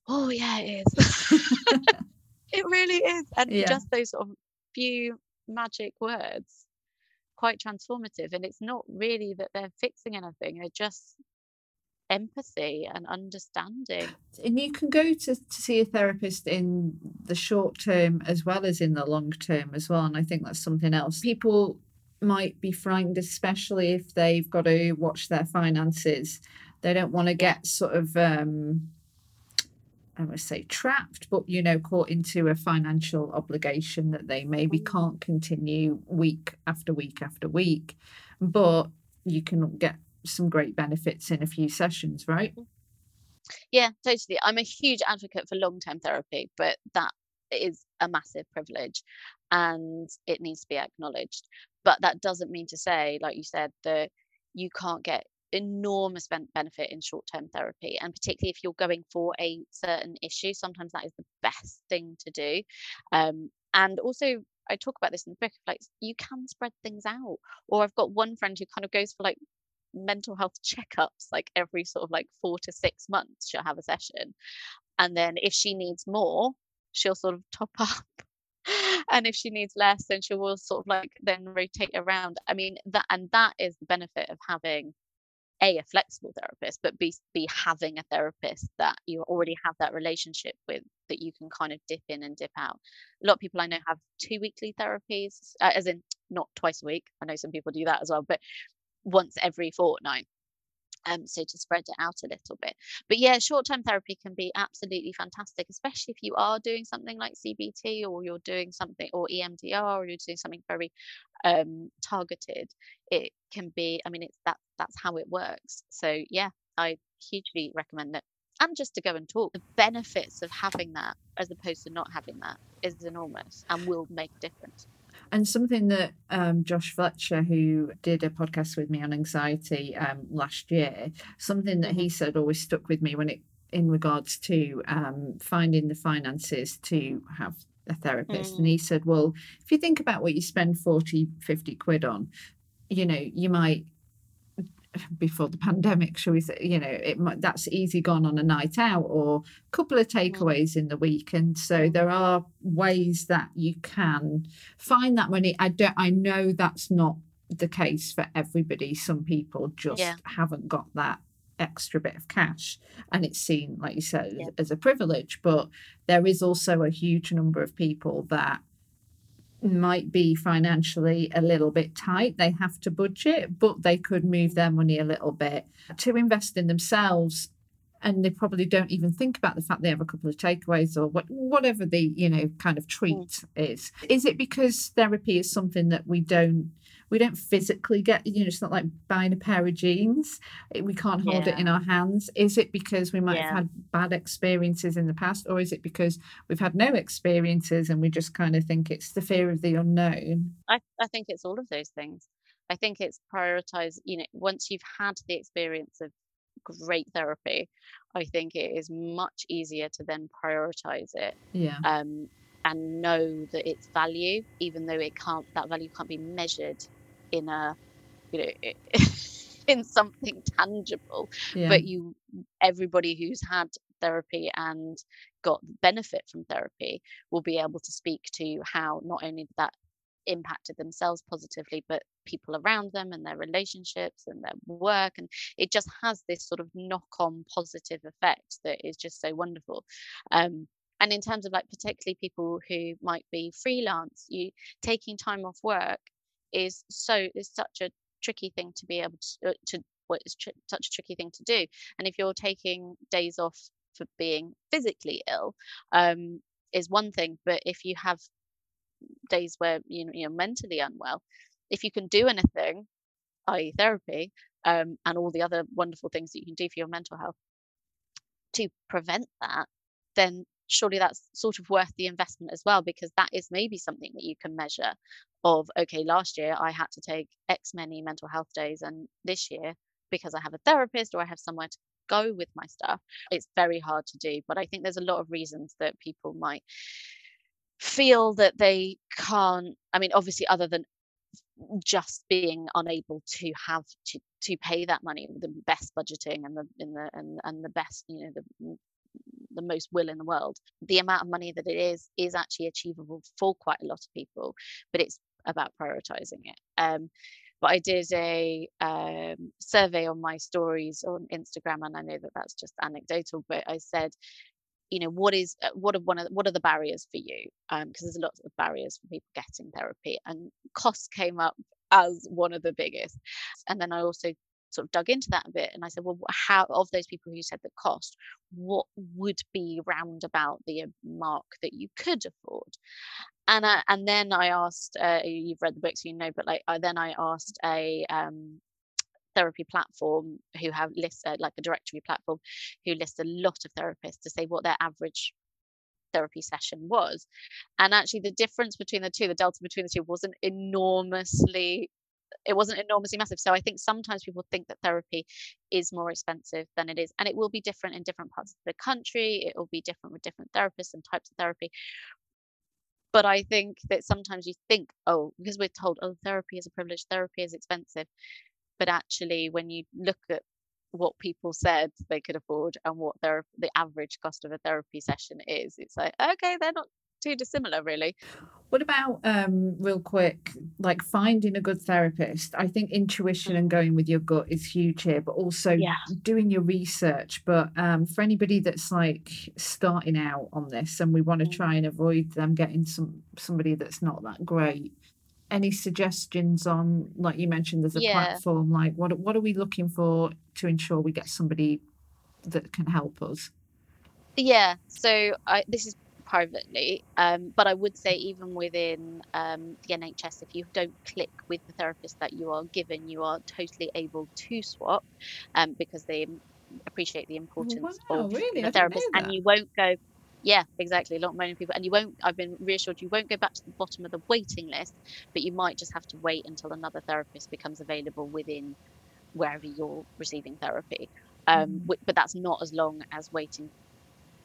oh yeah, it is. it really is, and yeah. just those sort of few magic words quite transformative. And it's not really that they're fixing anything, they're just empathy and understanding. And you can go to, to see a therapist in the short term as well as in the long term as well. And I think that's something else. People might be frightened, especially if they've got to watch their finances. They don't want to get sort of um, I would say trapped, but you know, caught into a financial obligation that they maybe mm. can't continue week after week after week. But you can get some great benefits in a few sessions, right? Mm. Yeah, totally. I'm a huge advocate for long term therapy, but that is a massive privilege and it needs to be acknowledged. But that doesn't mean to say, like you said, that you can't get enormous ben- benefit in short-term therapy and particularly if you're going for a certain issue sometimes that is the best thing to do. Um, and also I talk about this in the book like you can spread things out or I've got one friend who kind of goes for like mental health checkups like every sort of like 4 to 6 months she'll have a session and then if she needs more she'll sort of top up and if she needs less then she will sort of like then rotate around. I mean that and that is the benefit of having a a flexible therapist but b be having a therapist that you already have that relationship with that you can kind of dip in and dip out. A lot of people i know have two weekly therapies uh, as in not twice a week. I know some people do that as well but once every fortnight um, so to spread it out a little bit. But yeah, short-term therapy can be absolutely fantastic, especially if you are doing something like CBT or you're doing something or EMDR or you're doing something very um, targeted. It can be. I mean, it's that that's how it works. So yeah, I hugely recommend it. And just to go and talk, the benefits of having that as opposed to not having that is enormous and will make a difference. And something that um, Josh Fletcher, who did a podcast with me on anxiety um, last year, something that he said always stuck with me when it in regards to um, finding the finances to have a therapist. Mm. And he said, well, if you think about what you spend 40, 50 quid on, you know, you might before the pandemic, shall we say, you know, it might, that's easy gone on a night out or a couple of mm. takeaways in the week. And so there are ways that you can find that money. I don't, I know that's not the case for everybody. Some people just yeah. haven't got that extra bit of cash and it's seen like you said yeah. as a privilege but there is also a huge number of people that might be financially a little bit tight. They have to budget, but they could move their money a little bit to invest in themselves. And they probably don't even think about the fact they have a couple of takeaways or what, whatever the you know kind of treat mm. is. Is it because therapy is something that we don't we don't physically get you know it's not like buying a pair of jeans. We can't hold yeah. it in our hands. Is it because we might yeah. have had bad experiences in the past or is it because we've had no experiences and we just kind of think it's the fear of the unknown? I, I think it's all of those things. I think it's prioritize you know once you've had the experience of great therapy i think it is much easier to then prioritize it yeah. um and know that its value even though it can't that value can't be measured in a you know in something tangible yeah. but you everybody who's had therapy and got benefit from therapy will be able to speak to how not only that impacted themselves positively but people around them and their relationships and their work and it just has this sort of knock on positive effect that is just so wonderful um, and in terms of like particularly people who might be freelance you taking time off work is so is such a tricky thing to be able to, uh, to is tr- such a tricky thing to do and if you're taking days off for being physically ill um, is one thing but if you have days where you know you're mentally unwell if you can do anything i.e therapy um, and all the other wonderful things that you can do for your mental health to prevent that then surely that's sort of worth the investment as well because that is maybe something that you can measure of okay last year i had to take x many mental health days and this year because i have a therapist or i have somewhere to go with my stuff it's very hard to do but i think there's a lot of reasons that people might feel that they can't i mean obviously other than just being unable to have to to pay that money the best budgeting and the in the and, and the best you know the the most will in the world the amount of money that it is is actually achievable for quite a lot of people but it's about prioritizing it um, but I did a um, survey on my stories on Instagram, and I know that that's just anecdotal, but I said, you know, what is uh, what are one of what are the barriers for you? Because um, there's lots of barriers for people getting therapy, and cost came up as one of the biggest. And then I also sort of dug into that a bit and I said, well, how of those people who said the cost, what would be round about the mark that you could afford? And I, and then I asked, uh, you've read the books, you know, but like I, then I asked a um, therapy platform who have lists uh, like a directory platform who lists a lot of therapists to say what their average therapy session was and actually the difference between the two the delta between the two wasn't enormously it wasn't enormously massive. So I think sometimes people think that therapy is more expensive than it is. And it will be different in different parts of the country. It will be different with different therapists and types of therapy. but I think that sometimes you think, oh, because we're told, oh, therapy is a privilege, therapy is expensive. But actually, when you look at what people said they could afford and what their the average cost of a therapy session is, it's like, okay, they're not too dissimilar, really. What about um, real quick, like finding a good therapist? I think intuition Mm. and going with your gut is huge here, but also Yeah. doing your research. But um, for anybody that's like starting out on this, and we want to Mm. try and avoid them getting some somebody that's not that great. Any suggestions on, like you mentioned, there's a Yeah. platform. Like, what what are we looking for to ensure we get somebody that can help us? Yeah, so I, this is privately, um, but I would say even within um, the NHS, if you don't click with the therapist that you are given, you are totally able to swap um, because they appreciate the importance wow, of really? The therapist, and you won't go. Yeah, exactly. A lot of many people, and you won't. I've been reassured you won't go back to the bottom of the waiting list, but you might just have to wait until another therapist becomes available within wherever you're receiving therapy. Um, Mhm. wi- but that's not as long as waiting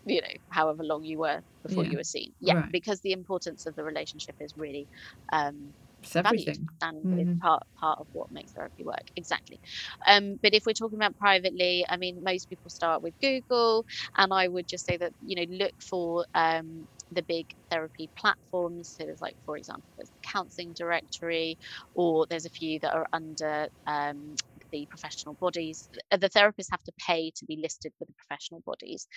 you know however long you were before Yeah. you were seen yeah Right. because the importance of the relationship is really um It's everything. and Mhm. is part part of what makes therapy work exactly um but if we're talking about privately i mean most people start with google and i would just say that you know look for um the big therapy platforms so there's like for example there's the counseling directory or there's a few that are under um the professional bodies the therapists have to pay to be listed with the professional bodies.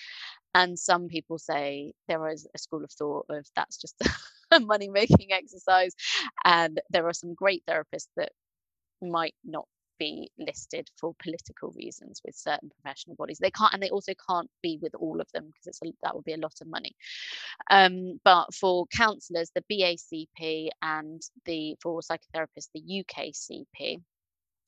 And some people say there is a school of thought of that's just a money making exercise and there are some great therapists that might not be listed for political reasons with certain professional bodies. They can't and they also can't be with all of them because it's a, that would be a lot of money. Um, but for counselors the BACP and the for psychotherapists the UKCP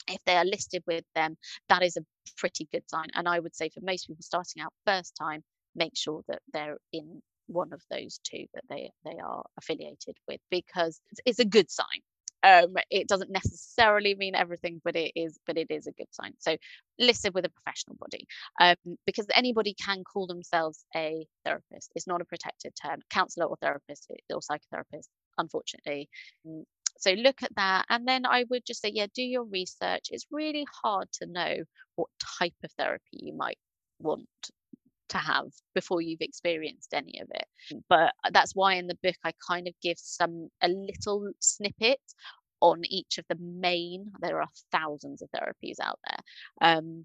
if they are listed with them that is a pretty good sign. And i would say for most people starting out first time make sure that they're in one of those two that they they are affiliated with because it's- a good sign. Um it doesn't necessarily mean everything but it is but it is a good sign. So listed with a professional body. Um because anybody can call themselves a therapist. It's not a protected term. Counselor or therapist or psychotherapist unfortunately so look at that and then i would just say yeah do your research it's really hard to know what type of therapy you might want to have before you've experienced any of it. But that's why in the book i kind of give some a little snippet on each of the main there are thousands of therapies out there um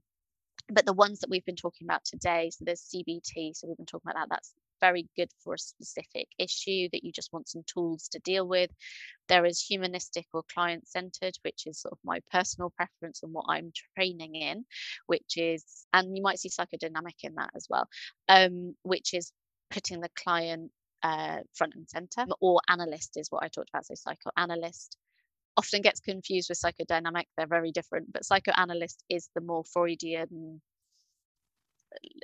but the ones that we've been talking about today so there's cbt so we've been talking about that that's very good for a specific issue that you just want some tools to deal with. There is humanistic or client centered which is sort of my personal preference and what i'm training in which is and you might see psychodynamic in that as well um, which is putting the client uh, front and center or analyst is what i talked about. So psychoanalyst often gets confused with psychodynamic. They're very different but psychoanalyst is the more freudian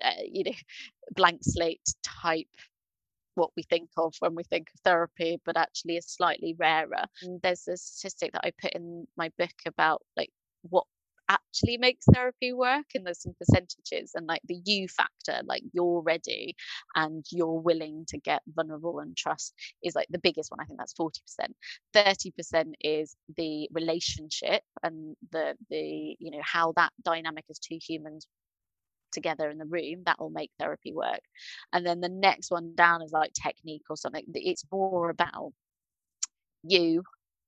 uh, you know blank slate type what we think of when we think of therapy, but actually is slightly rarer. And there's a statistic that I put in my book about like what actually makes therapy work and there's some percentages and like the you factor like you're ready and you're willing to get vulnerable and trust is like the biggest one i think that's 40% 30% is the relationship and the the you know how that dynamic as two humans together in the room that will make therapy work. And then the next one down is like technique or something it's more about you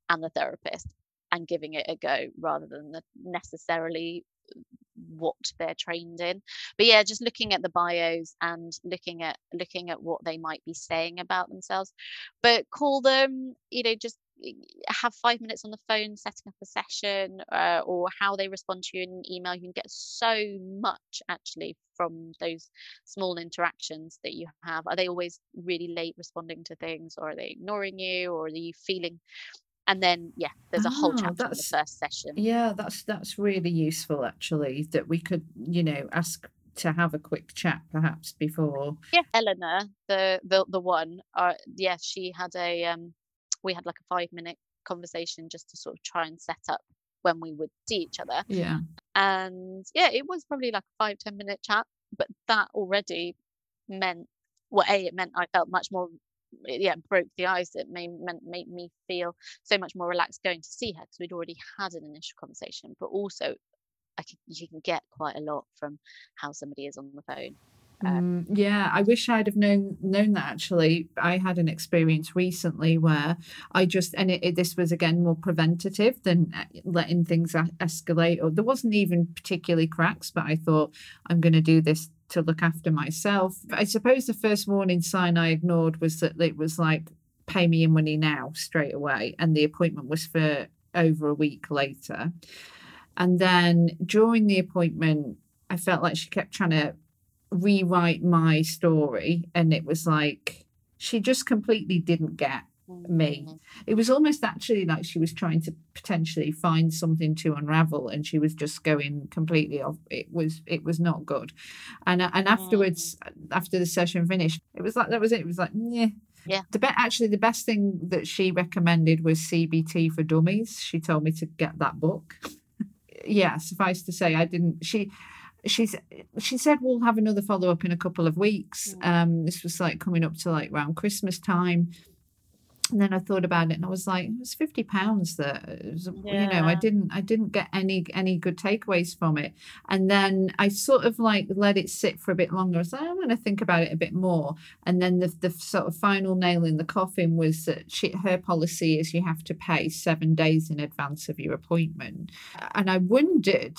and the therapist and giving it a go rather than necessarily uh, what they're trained in. But yeah just looking at the bios and looking at looking at what they might be saying about themselves. But call them you know just have five minutes on the phone setting up a session uh, or how they respond to you in an email you can get so much actually from those small interactions that you have are they always really late responding to things or are they ignoring you or are you feeling and then yeah there's a whole Ah, chapter in the first session Yeah, that's that's really useful actually. That we could, you know, ask to have a quick chat perhaps before. yeah eleanor the the, the one uh yeah she had a um we had like a five minute conversation just to sort of try and set up when we would see each other. Yeah. and yeah it was probably like a five ten minute chat but that already meant well a it meant i felt much more yeah broke the ice. It made meant made me feel so much more relaxed going to see her because we'd already had an initial conversation but also I can, you can get quite a lot from how somebody is on the phone um, mm, yeah, I wish I'd have known known that. Actually, I had an experience recently where I just and it, it, this was again more preventative than uh, letting things escalate. Or there wasn't even particularly cracks, but I thought I'm going to do this to look after myself. I suppose the first warning sign I ignored was that it was like pay me your money now straight away, and the appointment was for over a week later. And then during the appointment, I felt like she kept trying to rewrite my story and it was like she just completely didn't get me. Mm-hmm. it was almost actually like she was trying to potentially find something to unravel and she was just going completely off. It was it was not good. And and afterwards mm. after the session finished it was like that was it. It was like yeah yeah. The be- actually the best thing that she recommended was cbt for dummies. She told me to get that book. Yeah suffice to say i didn't she she's she said we'll have another follow up in a couple of weeks. Um, this was like coming up to like around Christmas time. And then I thought about it, and I was like, it was fifty pounds. That was, yeah. you know, I didn't, I didn't get any any good takeaways from it. And then I sort of like let it sit for a bit longer. I was like, I'm going to think about it a bit more. And then the the sort of final nail in the coffin was that she, her policy is you have to pay seven days in advance of your appointment. And I wondered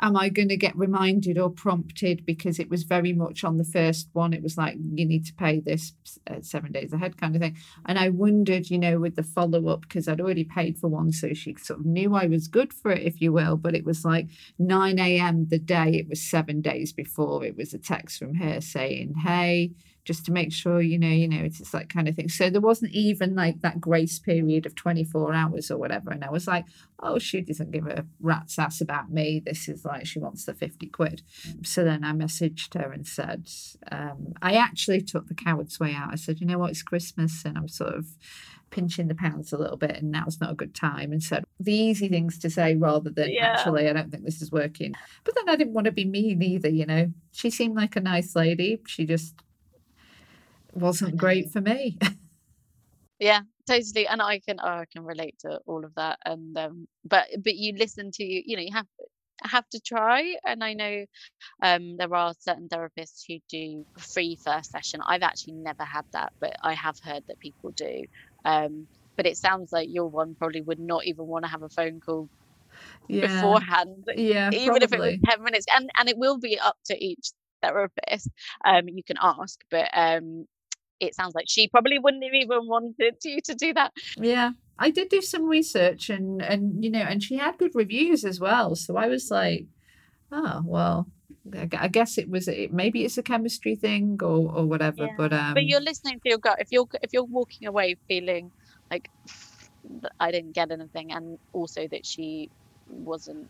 am I going to get reminded or prompted because it was very much on the first one? It was like, you need to pay this uh, seven days ahead kind of thing. And I wondered, you know, with the follow up, because I'd already paid for one. So she sort of knew I was good for it, if you will. But it was like 9 a.m. the day, it was seven days before. It was a text from her saying, hey, just to make sure you know you know it's, it's that kind of thing so there wasn't even like that grace period of 24 hours or whatever and i was like oh she doesn't give a rat's ass about me this is like she wants the 50 quid so then i messaged her and said um, i actually took the coward's way out i said you know what it's christmas and i'm sort of pinching the pounds a little bit and now's not a good time and said the easy things to say rather than yeah. actually I don't think this is working. But then I didn't want to be mean either, you know. She seemed like a nice lady. She just wasn't great for me. yeah totally and i can oh, i can relate to all of that and um but but you listen to you know you have have to try and i know um there are certain therapists who do free first session i've actually never had that but i have heard that people do um but it sounds like your one probably would not even want to have a phone call yeah. beforehand yeah even probably. if it was 10 minutes and and it will be up to each therapist um you can ask but um it sounds like she probably wouldn't have even wanted you to do that. Yeah. I did do some research and and you know and she had good reviews as well. So I was like, oh well, I guess it was it, maybe it's a chemistry thing or or whatever. Yeah. But um, but you're listening to your gut. If you're if you're walking away feeling like I didn't get anything, and also that she wasn't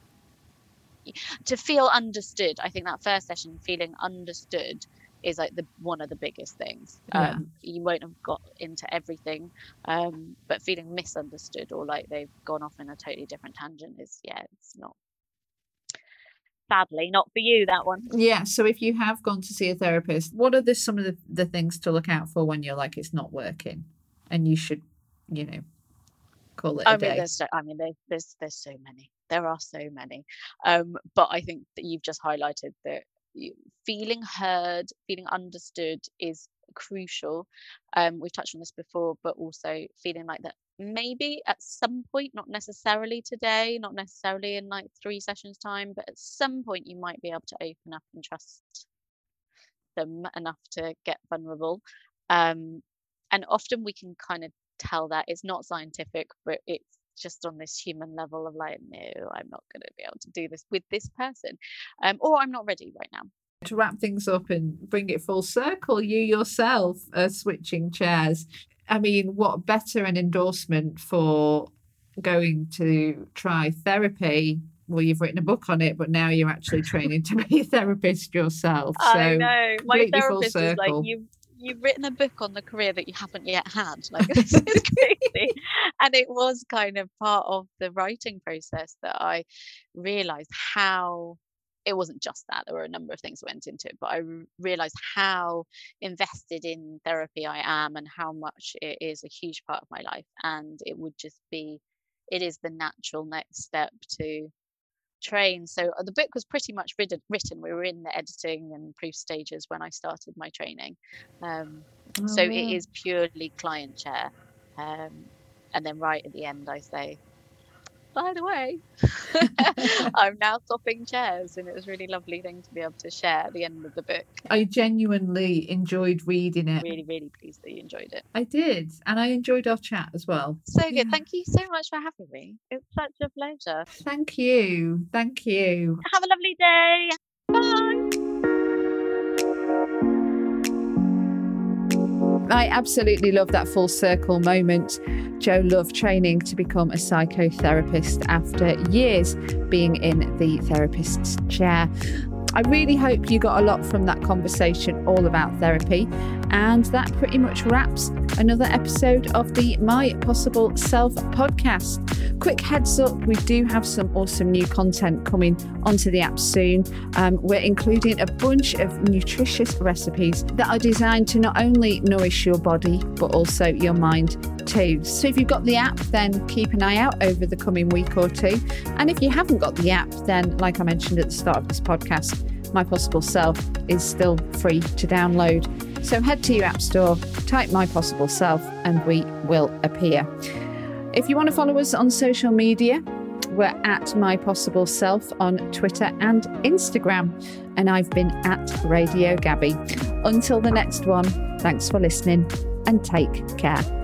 to feel understood. I think that first session, feeling understood, is like the one of the biggest things. Yeah. Um, you won't have got into everything, um, but feeling misunderstood or like they've gone off in a totally different tangent is yeah, it's not. Sadly, not for you that one. Yeah. So if you have gone to see a therapist, what are the some of the, the things to look out for when you're like it's not working, and you should, you know, call it I a mean, day. There's so, I mean, there's, there's there's so many. There are so many. Um, but I think that you've just highlighted that feeling heard, feeling understood is crucial. Um, we've touched on this before, but also feeling like that maybe at some point, not necessarily today, not necessarily in like three sessions time, but at some point you might be able to open up and trust them enough to get vulnerable. Um, and often we can kind of tell that it's not scientific, but it's just on this human level of like, no, I'm not going to be able to do this with this person, um, or I'm not ready right now. To wrap things up and bring it full circle, you yourself are switching chairs. I mean, what better an endorsement for going to try therapy well, you've written a book on it, but now you're actually training to be a therapist yourself. So I know. My therapist is like, you you've written a book on the career that you haven't yet had. Like this is crazy. and it was kind of part of the writing process that I realized how it wasn't just that there were a number of things that went into it but i realized how invested in therapy i am and how much it is a huge part of my life and it would just be it is the natural next step to train so uh, the book was pretty much written written. we were in the editing and proof stages when i started my training um, oh, so it is purely client chair um, and then right at the end i say by the way, I'm now swapping chairs, and it was a really lovely thing to be able to share at the end of the book. I genuinely enjoyed reading it. Really, really pleased that you enjoyed it. I did, and I enjoyed our chat as well. So good. Yeah. Thank you so much for having me. It's such a pleasure. Thank you. Thank you. Have a lovely day. Bye. I absolutely love that full circle moment. Jo loved training to become a psychotherapist after years being in the therapist's chair. I really hope you got a lot from that conversation all about therapy. And that pretty much wraps another episode of the My Possible Self podcast. Quick heads up we do have some awesome new content coming onto the app soon. Um, we're including a bunch of nutritious recipes that are designed to not only nourish your body, but also your mind too. So if you've got the app, then keep an eye out over the coming week or two. And if you haven't got the app, then like I mentioned at the start of this podcast, my Possible Self is still free to download. So head to your App Store, type My Possible Self, and we will appear. If you want to follow us on social media, we're at My Possible Self on Twitter and Instagram. And I've been at Radio Gabby. Until the next one, thanks for listening and take care.